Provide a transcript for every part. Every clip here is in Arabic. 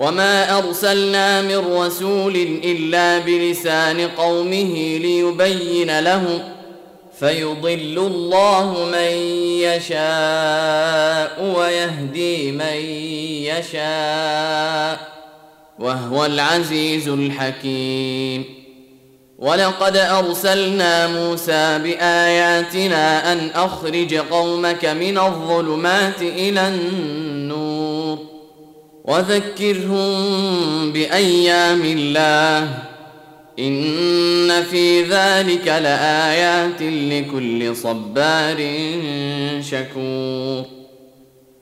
وما ارسلنا من رسول الا بلسان قومه ليبين لهم فيضل الله من يشاء ويهدي من يشاء وهو العزيز الحكيم ولقد ارسلنا موسى باياتنا ان اخرج قومك من الظلمات إلى النور وذكرهم بأيام الله إن في ذلك لآيات لكل صبار شكور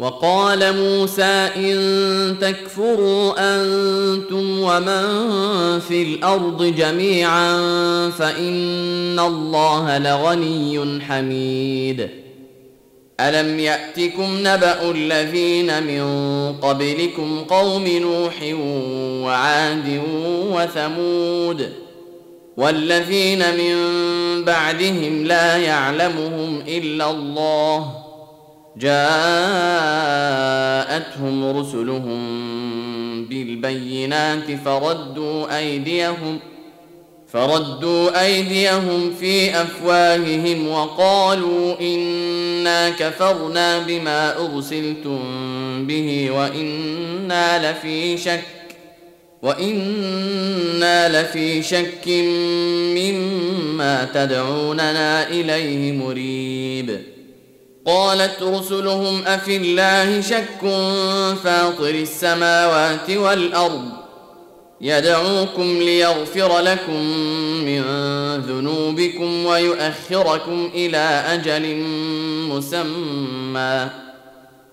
وقال موسى إن تكفروا أنتم ومن في الأرض جميعا فإن الله لغني حميد. ألم يأتكم نبأ الذين من قبلكم قوم نوح وعاد وثمود والذين من بعدهم لا يعلمهم إلا الله جاءتهم رسلهم بالبينات فردوا أيديهم فردوا أيديهم في أفواههم وقالوا إنا كفرنا بما أرسلتم به وإنا لفي شك وإنا لفي شك مما تدعوننا إليه مريب قالت رسلهم أفي الله شك فاطر السماوات والأرض يدعوكم ليغفر لكم من ذنوبكم ويؤخركم إلى أجل مسمى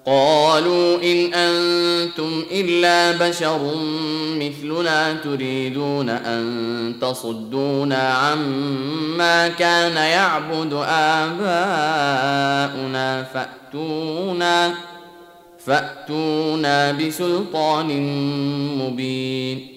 قالوا إن أنتم إلا بشر مثلنا تريدون أن تصدونا عما كان يعبد آباؤنا فأتونا فأتونا بسلطان مبين.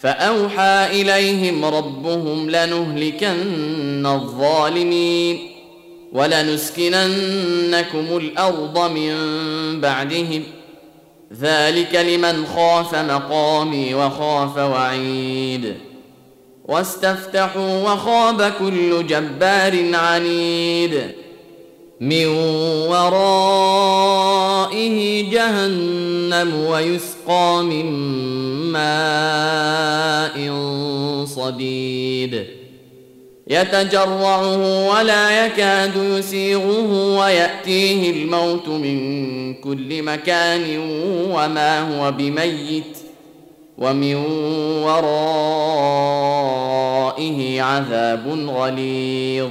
فأوحى إليهم ربهم لنهلكن الظالمين ولنسكننكم الأرض من بعدهم. ذلك لمن خاف مقامي وخاف وعيد. واستفتحوا وخاب كل جبار عنيد. من ورائه جهنم ويسقى من ماء صديد. يتجرعه ولا يكاد يسيغه ويأتيه الموت من كل مكان وما هو بميت ومن ورائه عذاب غليظ.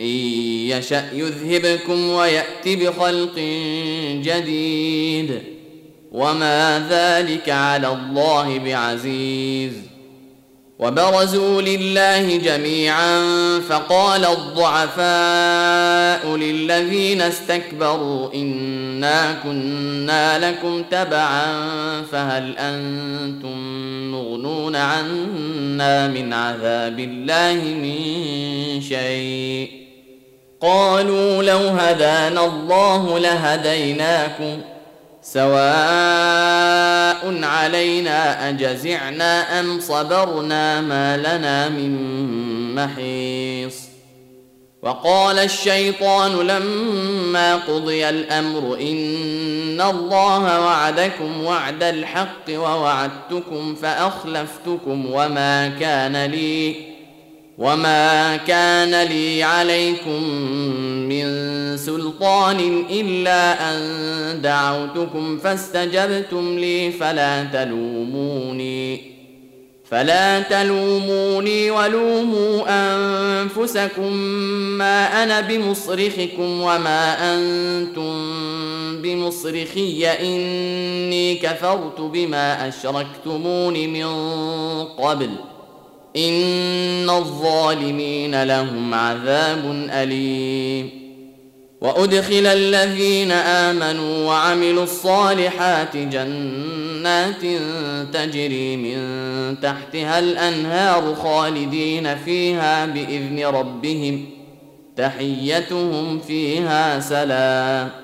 إن يشأ يذهبكم ويات بخلق جديد. وما ذلك على الله بعزيز. وبرزوا لله جميعا فقال الضعفاء للذين استكبروا إنا كنا لكم تبعا فهل أنتم مغنون عنا من عذاب الله من شيء؟ قالوا لو هدانا الله لهديناكم سواء علينا أجزعنا أم صبرنا ما لنا من محيص. وقال الشيطان لما قضي الأمر إن الله وعدكم وعد الحق ووعدتكم فأخلفتكم وما كان لي وما كان لي عليكم من سلطان الا ان دعوتكم فاستجبتم لي فلا تلوموني فلا تلوموني ولوموا انفسكم ما أنا بمصرخكم وما أنتم بمصرخي اني كفرت بما اشركتمون من قبل إن الظالمين لهم عذاب أليم. وأدخل الذين آمنوا وعملوا الصالحات جنات تجري من تحتها الأنهار خالدين فيها بإذن ربهم تحيتهم فيها سلام.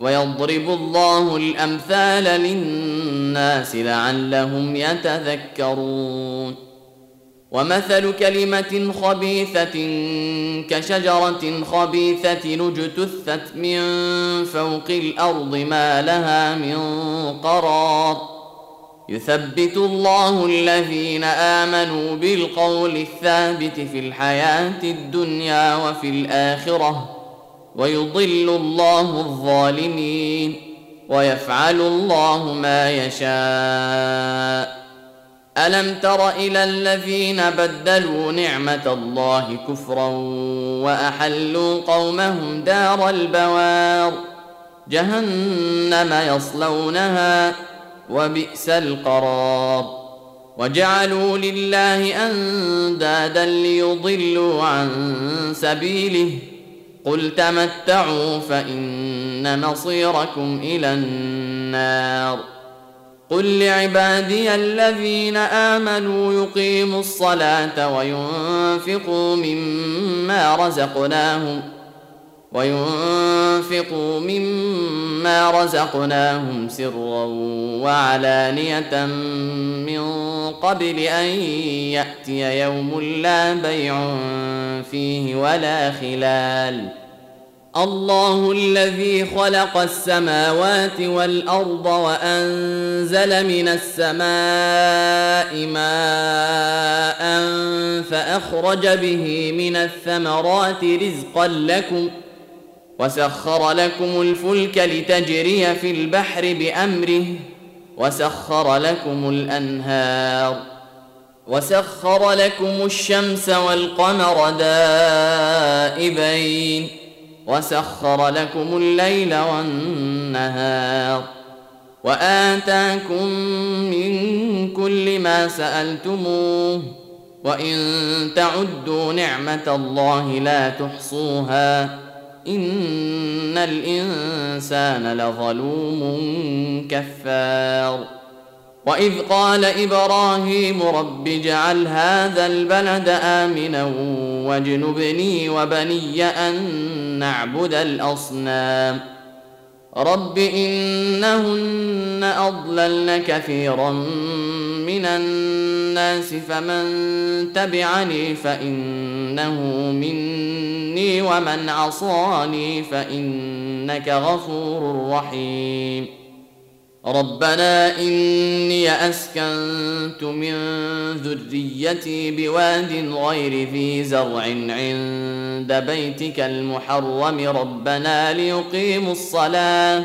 ويضرب الله الأمثال للناس لعلهم يتذكرون. ومثل كلمة خبيثة كشجرة خبيثة اجتثت من فوق الأرض ما لها من قرار. يثبت الله الذين آمنوا بالقول الثابت في الحياة الدنيا وفي الآخرة. ويضل الله الظالمين ويفعل الله ما يشاء. ألم تر إلى الذين بدلوا نعمة الله كفرا وأحلوا قومهم دار البوار؟ جهنم يصلونها وبئس القرار. وجعلوا لله أندادا ليضلوا عن سبيله قل تمتعوا فان مصيركم إلى النار. قل لعبادي الذين امنوا يقيموا الصلاه وينفقوا مما رزقناهم وينفقوا مما رزقناهم سرا وعلانية من قبل أن يأتي يوم لا بيع فيه ولا خلال الله الذي خلق السماوات والارض وانزل من السماء ماء فاخرج به من الثمرات رزقا لكم وسخر لكم الفلك لتجري في البحر بأمره وسخر لكم الأنهار وسخر لكم الشمس والقمر دائبين وسخر لكم الليل والنهار وآتاكم من كل ما سألتموه وإن تعدوا نعمة الله لا تحصوها ان الانسان لظلوم كفار. واذ قال إبراهيم رب اجعل هذا البلد امنا واجنبني وبني ان نعبد الاصنام. رب انهن اضللن كثيرا من الناس فمن تبعني فإنه مني ومن عصاني فإنك غفور رحيم. ربنا إني أسكنت من ذريتي بواد غير ذي زرع عند بيتك المحرم. ربنا ليقيموا الصلاة.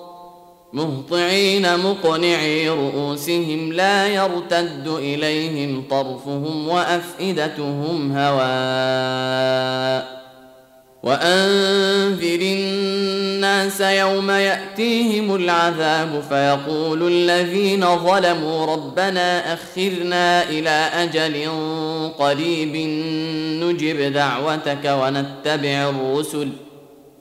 مهطعين مقنعي رؤوسهم لا يرتد إليهم طرفهم وأفئدتهم هواء. وأنذر الناس يوم يأتيهم العذاب فيقول الذين ظلموا ربنا أخرنا إلى أجل قريب نجب دعوتك ونتبع الرسل.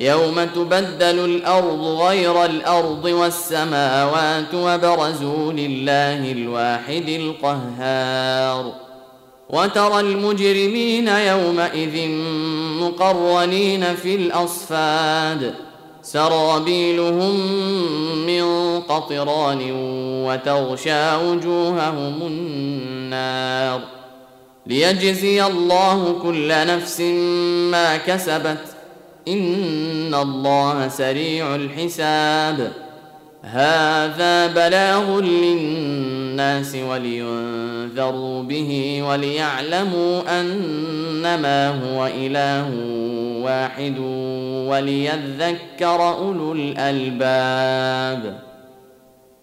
يوم تبدل الأرض غير الأرض والسماوات وبرزوا لله الواحد القهار وترى المجرمين يومئذ مقرنين في الاصفاد سرابيلهم من قطران وتغشى وجوههم النار ليجزي الله كل نفس ما كسبت ان الله سريع الحساب هذا بلاغ للناس ولينذروا به وليعلموا انما هو اله واحد وليذكر اولو الالباب